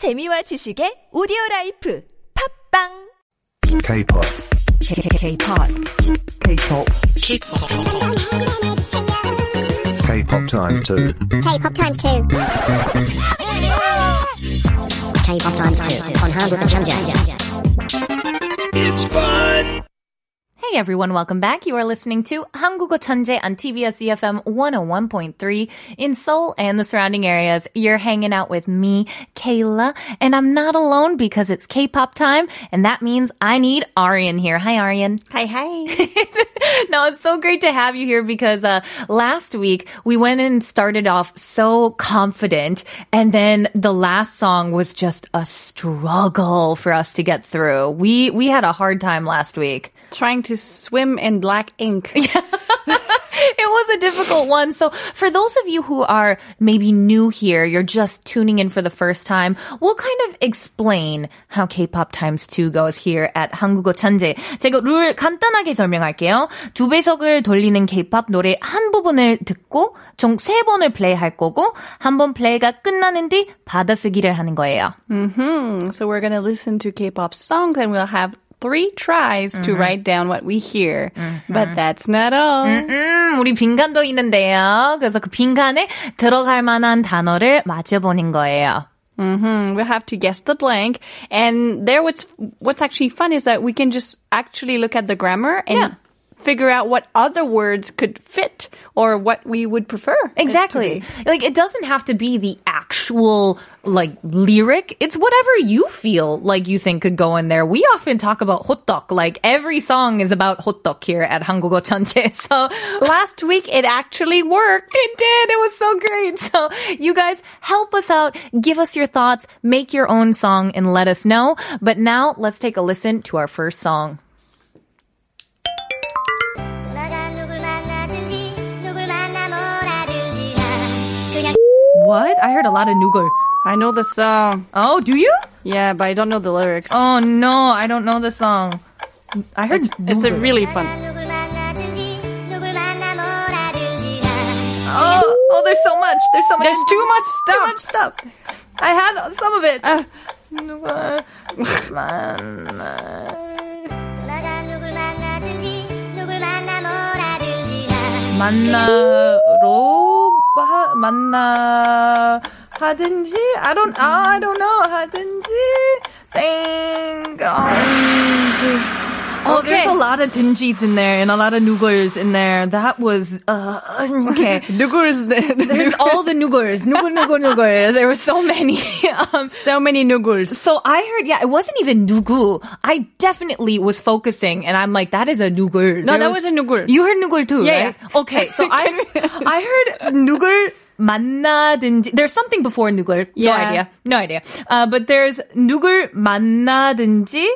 재미와 지식의 오디오 라이프 팝빵 K-pop. K-pop. K-pop. K-pop times two. K-pop times two. K-pop times two on 한국 천재. Hey everyone, welcome back. You are listening to 한국어 천재 on TBS EFM 101.3 in Seoul and the surrounding areas. You're hanging out with me, Kayla, and I'm not alone because it's K-pop time, and that means I need Aryan here. Hi, Aryan. Hi, hi. no, it's so great to have you here because uh, last week we went and started off so confident, and then the last song was just a struggle for us to get through. We we had a hard time last week. Trying to swim in black ink. it was a difficult one. So for those of you who are maybe new here, you're just tuning in for the first time, we'll kind of explain how K-pop times 2 goes here at 한국어 천재. 제가 룰 간단하게 설명할게요. 두 배속을 돌리는 K-pop 노래 한 부분을 듣고 총 세 번을 플레이할 거고 한 번 플레이가 끝나는 뒤 받아쓰기를 하는 거예요. Hmm. So we're gonna listen to K-pop songs and we'll have three tries to write down what we hear. But that's not all. 음, 우리 빈칸도 있는데요. 그래서 그 빈칸에 들어갈 만한 단어를 맞춰보는 거예요. hmm We have to guess the blank. And there, what's what's actually fun is that we can just actually look at the grammar and Yeah. figure out what other words could fit or what we would prefer. Exactly. It like it doesn't have to be the actual like lyric. It's whatever you feel like you think could go in there. We often talk about hotdog. Like every song is about hotdog here at 한국어 천재. So last week it actually worked. It did. It was so great. So you guys help us out. Give us your thoughts. Make your own song and let us know. But now let's take a listen to our first song. What? I heard a lot of Nugal. I know the song. Oh, do you? Yeah, but I don't know the lyrics. Oh no, I don't know the song. I heard it's, it's a really fun. Oh, oh, there's so much. There's so much. There's too much stuff. Too much stuff. I had some of it. Uh, 만나 만나 하든지 I don't I don't know 하든지 땡. Oh, Oh, there's a lot of dingies in there and a lot of noogles in there. That was uh okay. 누굴's There's all the noogles, noogle, noogle, noogle. There were so many. um, so many nuguls. So I heard, yeah, it wasn't even 누구. I definitely was focusing, and I'm like, that is a 누굴. No, There that was a 누굴. You heard 누굴 too, Yeah, right? Okay, so I I heard 누굴 만나든지. There's something before 누굴. No Yeah. idea. No idea. Uh, but there's 누굴 만나든지,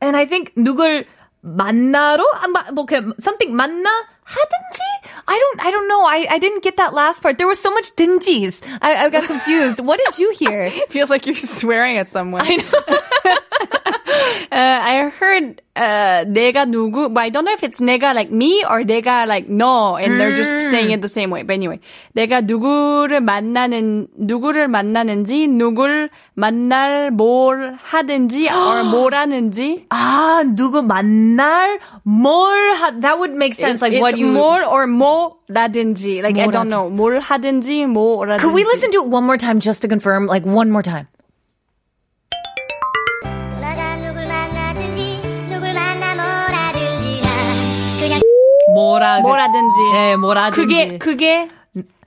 and I think 누굴 만나로 아, 마- 뭐, okay, something 만나 하든지. I don't. I don't know. I, I didn't get that last part. There was so much dingies. I, I got confused. what did you hear? Feels like you're swearing at someone. I know. uh, I heard uh, 내가 누구, but I don't know if it's 내가 like me or 내가 like no, and they're just saying it the same way. But anyway, 내가 누구를 만나는 누구를 만나는지, 누굴 만날 뭘 하든지 or 뭐라는지. 아, 누구 만날 뭘 하, that would make sense. Like it's what you. 뭘 or 뭐라든지. Like I don't know. 뭘 하든지 뭐라든지. Could we listen to it one more time just to confirm? Like one more time. 뭐라 뭐라든지. 네, 뭐라든지. 그게 그게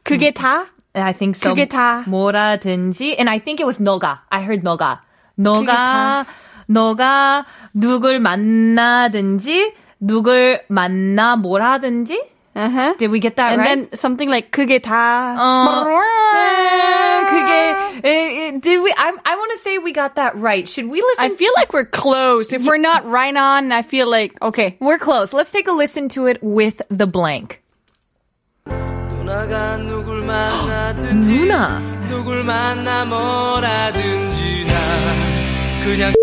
그게 다. I think so. 그게 다. 뭐라든지. And I think it was 너가. I heard 너가. 너가 너가 누굴 만나든지 누굴 만나 뭐라든지. Uh-huh. Did we get that And right? then something like 그게 다. 어, Eh, eh, did we? I, I want to say we got that right. Should we listen? I feel like we're close. If we're not right on, I feel like okay, we're close. Let's take a listen to it with the blank. Luna.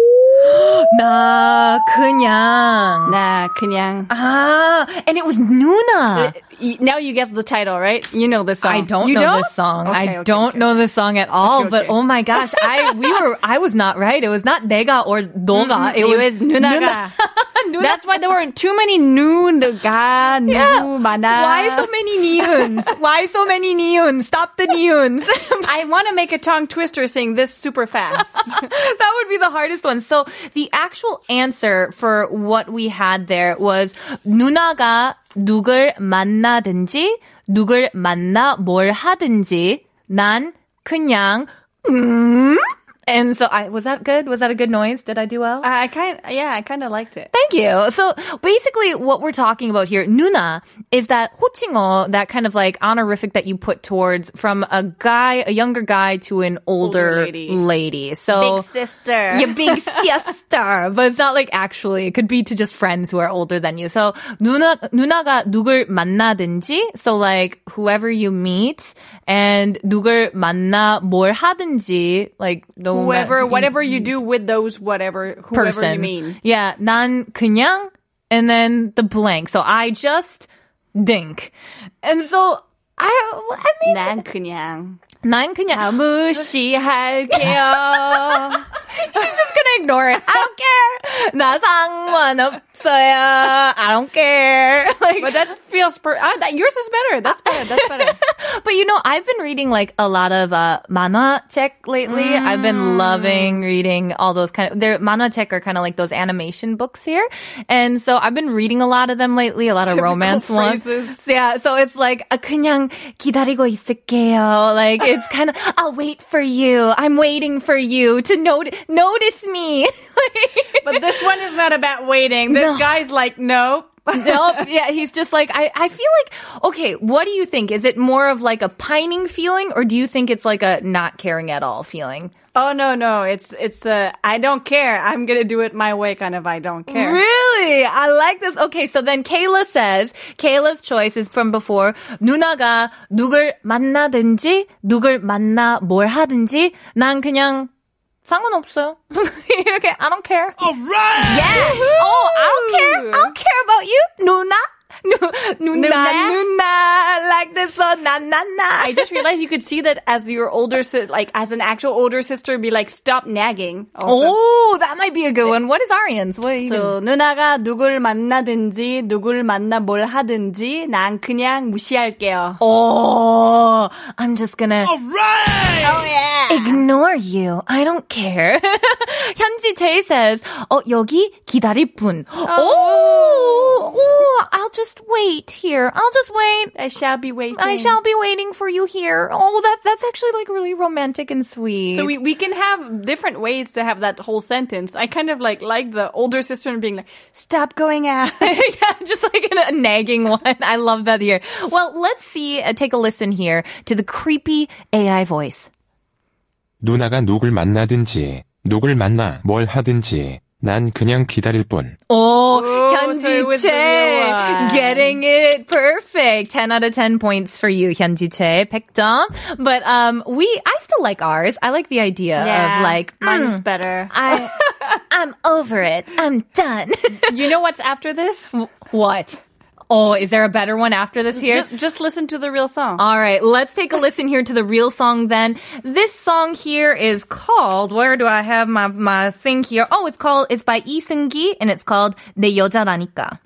나든지 누나. 누굴 만나 뭐라든지 나 그냥 나 그냥. Nah, 그냥. Ah, and it was Nuna. Y- Now you guess the title, right? You know the song. I don't you know don't? this song. Okay, I okay, don't okay. know this song at all. Okay, But okay. oh my gosh, I we were I was not right. It was not 내가 or 너가. It was 누나가. 누나. That's why there weren't too many 누가, Yeah. 누, 많아. Why so many neons? Why so many neons? Stop the neons. I want to make a tongue twister saying this super fast. that would be the hardest one. So the actual answer for what we had there was 누나가 누굴 만나든지 누굴 만나 뭘 하든지 난 그냥 음. And so I was that good? Was that a good noise? Did I do well? I kind, yeah, I kind of liked it. Thank you. So basically what we're talking about here, 누나, is that 호칭어, that kind of like honorific that you put towards from a guy, a younger guy to an older, Older lady. lady. So Big sister. Yeah, big sister. But it's not like actually. It could be to just friends who are older than you. So 누나 누나가 누굴 만나든지. So like whoever you meet and 누굴 만나 뭘 하든지. Like no whoever, ma- whatever you do with those, whatever, whoever person. you mean. Yeah, 난 그냥 and then the blank. So I just dink. And so I I mean 난 그냥 난 그냥 무시할게요. She's just gonna ignore it. I don't care. 나 상관없어요. I don't care. Like, but that feels per- ah, that yours is better. That's better. That's better. but you know, I've been reading like a lot of uh, manhwa check lately. I've been loving reading all those kind of. Their manhwa check are kind of like those animation books here, and so I've been reading a lot of them lately. A lot of romance ones. phrases. So, yeah, so it's like 아, 그냥 기다리고 있을게요. Like it's kind of I'll wait for you. I'm waiting for you to notice notice me. But this one is not about waiting. This No. guy's like, nope. nope. Yeah, he's just like I. I feel like okay. What do you think? Is it more of like a pining feeling, or do you think it's like a not caring at all feeling? Oh no, no. It's it's uh, I don't care. I'm gonna do it my way kind of I don't care. Really? I like this. Okay, so then Kayla says, Kayla's choice is from before. 누나가 누굴 만나든지, 누굴 만나 뭘 하든지, 난 그냥 상관없어요. 이렇게, I don't care. Alright! Yeah. Oh, I don't care. I don't care about you, 누나. Nu- 누나, 누나? 누나, like this, so na, na, na. I just realized you could see that as your older sister, like as an actual older sister, be like, stop nagging. Also. Oh, that might be a good one. What is Arian's? What are you So, 누나가 누굴 만나든지, 누굴 만나 뭘 하든지, 난 그냥 무시할게요. Oh, I'm just gonna Alright! Oh, yeah. ignore you. I don't care. 현지 J says, 어, 여기 기다릴 분. Oh, oh, I'll just wait here. I'll just wait. I shall be waiting. I shall be waiting for you here. Oh, that's that's actually like really romantic and sweet. So we, we can have different ways to have that whole sentence. I kind of like like the older sister and being like, stop going out. yeah, just like a, a nagging one. I love that here. Well, let's see, uh, take a listen here to the creepy AI voice. 누나가 누굴 만나든지, 누굴 만나 뭘 하든지, 난 그냥 기다릴 뿐. Oh, so it was the real 현지채 one. getting it perfect. 10 out of 10 points for you, 현지채. 100점. But um we I still like ours. I like the idea of like mine's mm, better. I I'm over it. I'm done. you know what's after this? what? Oh, is there a better one after this here? Just, just listen to the real song. All right, let's take a listen here to the real song then. This song here is called, where do I have my, my thing here? Oh, it's called, it's by Lee Seung-gi and it's called 내 여자라니까.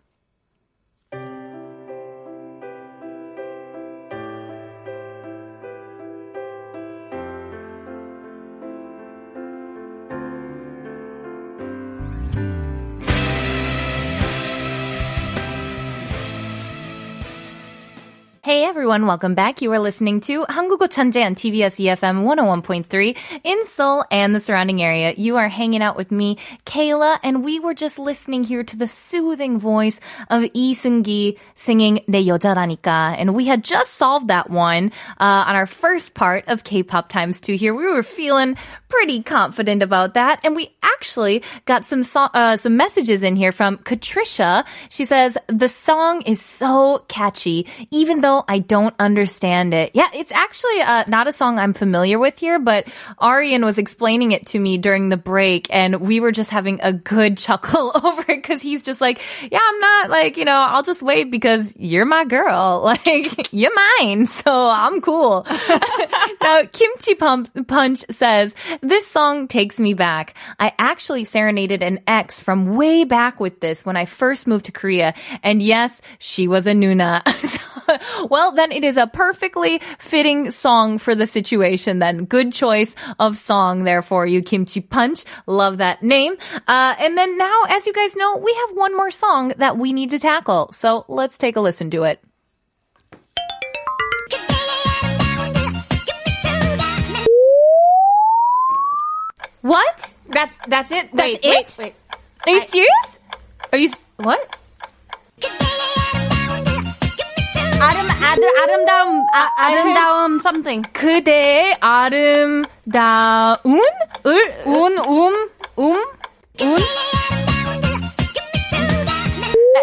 Hey everyone, welcome back. You are listening to 한국어 on TBS EFM 101.3 in Seoul and the surrounding area. You are hanging out with me, Kayla, and we were just listening here to the soothing voice of Lee Seung-gi singing "내 여자라니까," And we had just solved that one uh, on our first part of K-pop times two here. We were feeling pretty confident about that. And we actually got some so- uh, some messages in here from Katricia. She says, the song is so catchy, even though I don't understand it. Yeah, it's actually uh, not a song I'm familiar with here, but Arian was explaining it to me during the break, and we were just having a good chuckle over it because he's just like, "Yeah, I'm not like you know, I'll just wait because you're my girl, like you're mine, so I'm cool." now, Kimchi Punch says, This song takes me back. I actually serenaded an ex from way back with this when I first moved to Korea. And yes, she was a Nuna. well, then it is a perfectly fitting song for the situation then. Good choice of song there for you, Kimchi Punch. Love that name. Uh, and then now, as you guys know, we have one more song that we need to tackle. So let's take a listen to it. What? That's that's it. That's wait, it? Wait, wait. Are you serious? Are you what? 아름 아들 아름다움 아, 아름다움 something. 그대 아름다운 을 운, 움, 움, 운.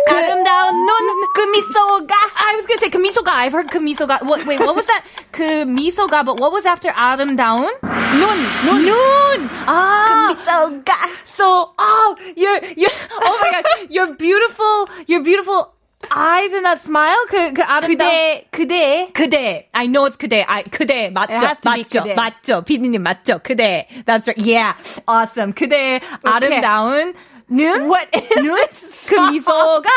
아름다운 눈, 그 미소가. I was gonna say 그미소가. I've heard 그미소가. What, wait, what was that? 그미소가. But what was after 아름다운? 눈, 눈. 눈. 아. 미소가. So, oh, you're, you're, oh my god, your beautiful, your beautiful eyes and that smile. 그, 그 아름다운. 그대, 그대. 그대. I know it's 그대. I, 그대. 맞죠? It has to be 맞죠? 그대. 맞죠? 피디님 맞죠? 그대. That's right. Yeah. Awesome. 그대. 아름다운 눈. What is 눈. 그 미소가.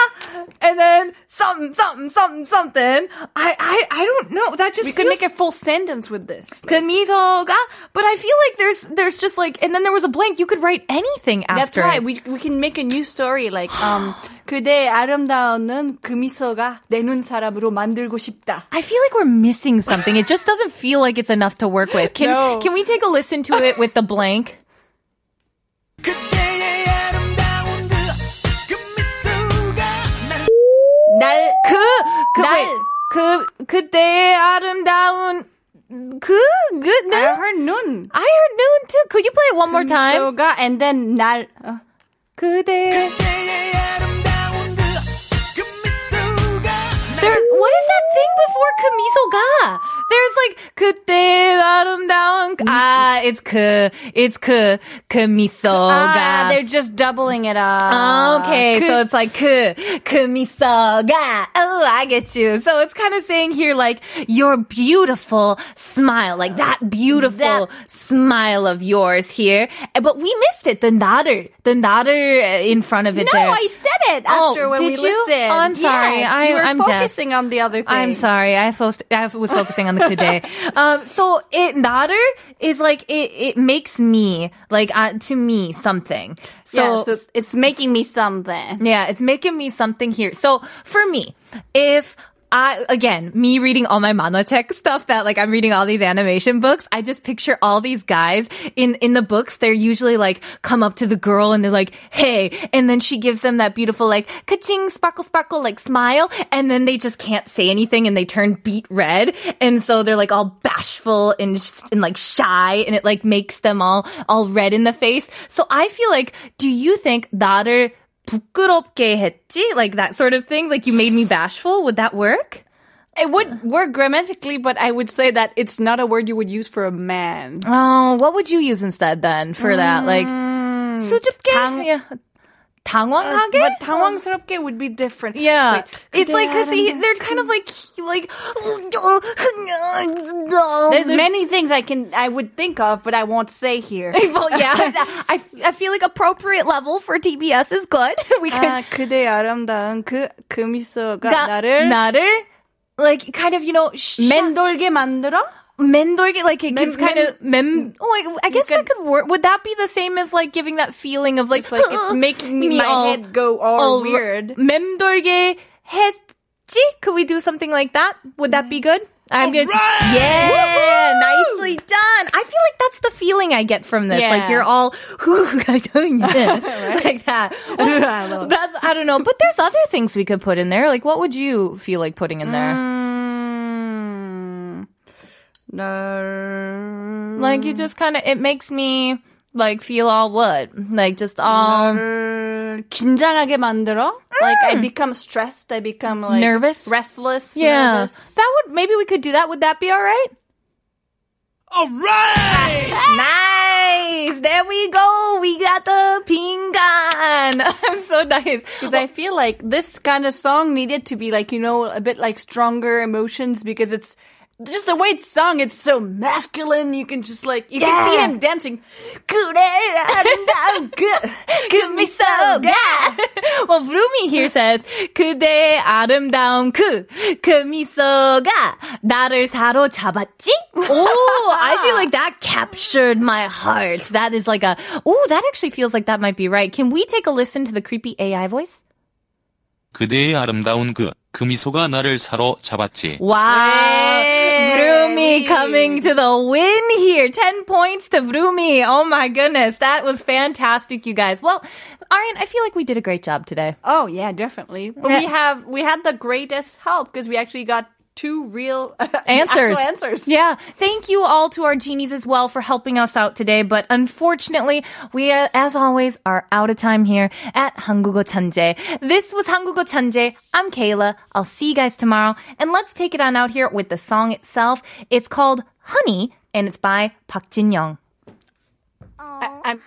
And then something, something, something, something. I, I, I don't know. That just We could feels make a full sentence with this. 그 미소가. But I feel like there's, there's just like, and then there was a blank. You could write anything That's after right. it. We we can make a new story like um 그대 아름다운 눈그 미소가 내 눈 사람으로 만들고 싶다. I feel like we're missing something. It just doesn't feel like it's enough to work with. Can No. can we take a listen to it with the blank? 날. wait. 그, 그때 아름다운, 그, 그, 네? I heard 눈. I heard noon too. Could you play it one more time? 미소가 and then 날 어. 그대. There, what is that thing before 그미소가? There's like 그때 아름다운 ah, it's 그, it's 그 그미소가. Ah, they're just doubling it up. Okay, 그- so it's like 그, 그미소가. Oh, I get you. So it's kind of saying here like your beautiful smile, like that beautiful That- smile of yours here. Eh, But we missed it. The nader, the nader in front of it No, there. I said it Oh, after when did we you? listened. Oh, I'm sorry. Yes, I- you were I'm deaf. focusing on the other thing. I'm sorry. I, fo- I was focusing on kude. um, so it nader is like it. It makes me like uh, to me something. So, So so it's making me something. yeah, it's making me something here. So for me, if I, again, me reading all my manhwa tech stuff that like I'm reading all these animation books, I just picture all these guys in, in the books. They're usually like come up to the girl and they're like, Hey, and then she gives them that beautiful like ka-ching, sparkle, sparkle, like smile. And then they just can't say anything and they turn beet red. And so they're like all bashful and, and like shy and it like makes them all, all red in the face. So I feel like, do you think 나를 부끄럽게 했지? Like that sort of thing? Like you made me bashful? Would that work? It would work grammatically, but I would say that it's not a word you would use for a man. Oh, what would you use instead then for that? Like, 수줍게? 당- yeah. 당황하게? But 당황스럽게 would be different. Yeah, Wait, it's like because 그대 they're kind of like like. There's many things I can I would think of, but I won't say here. well, yeah, I, I feel like appropriate level for TBS is good. We 아, can 그대 아름다운 그, 그 미소가 가- 나를 나를 like kind of you know sh- 맴돌게 만들어? Mendorge, like it gives kind of mem oh I, I guess that could work would that be the same as like giving that feeling of like it's, like, it's making me my all, head go all, all weird memdorge 했지 could we do something like that would that be mm. good I'm gonna right! yeah Woo-hoo! nicely done I feel like that's the feeling I get from this yeah. like you're all I don't know. like that well, I, I don't know but there's other things we could put in there like what would you feel like putting in there. Mm. no. Like you just kind of it makes me like feel all what like just all 나를 긴장하게 만들어? Like I become stressed. I become like Nervous? restless. Yeah. nervous. That would maybe we could do that. Would that be all right? Nice. There we go. We got the pingan. I'm so nice. Because I feel like this kind of song needed to be like, you know, a bit like stronger emotions because it's just the way it's sung, it's so masculine. You can just like, you can see him dancing. Good, good, good me so good. well, Vroomy here says, 그대 아름다운 그, 그 미소가 나를 사로잡았지? Oh, I feel like that captured my heart. That is like a, oh, that actually feels like that might be right. Can we take a listen to the creepy AI voice? 그대의 아름다운 그, 그 미소가 나를 사로잡았지. Wow. Vroomy coming to the win here. 10 points to Vroomy. Oh my goodness. That was fantastic, you guys. Well, Aryan, I feel like we did a great job today. Oh yeah, definitely. But we have, we had the greatest help because we actually got two real answers. actual answers. Yeah. Thank you all to our genies as well for helping us out today. But unfortunately, we, uh, as always, are out of time here at 한국어 천재. This was 한국어 천재. I'm Kayla. I'll see you guys tomorrow. And let's take it on out here with the song itself. It's called Honey, and it's by Park Jin Young. I, I'm.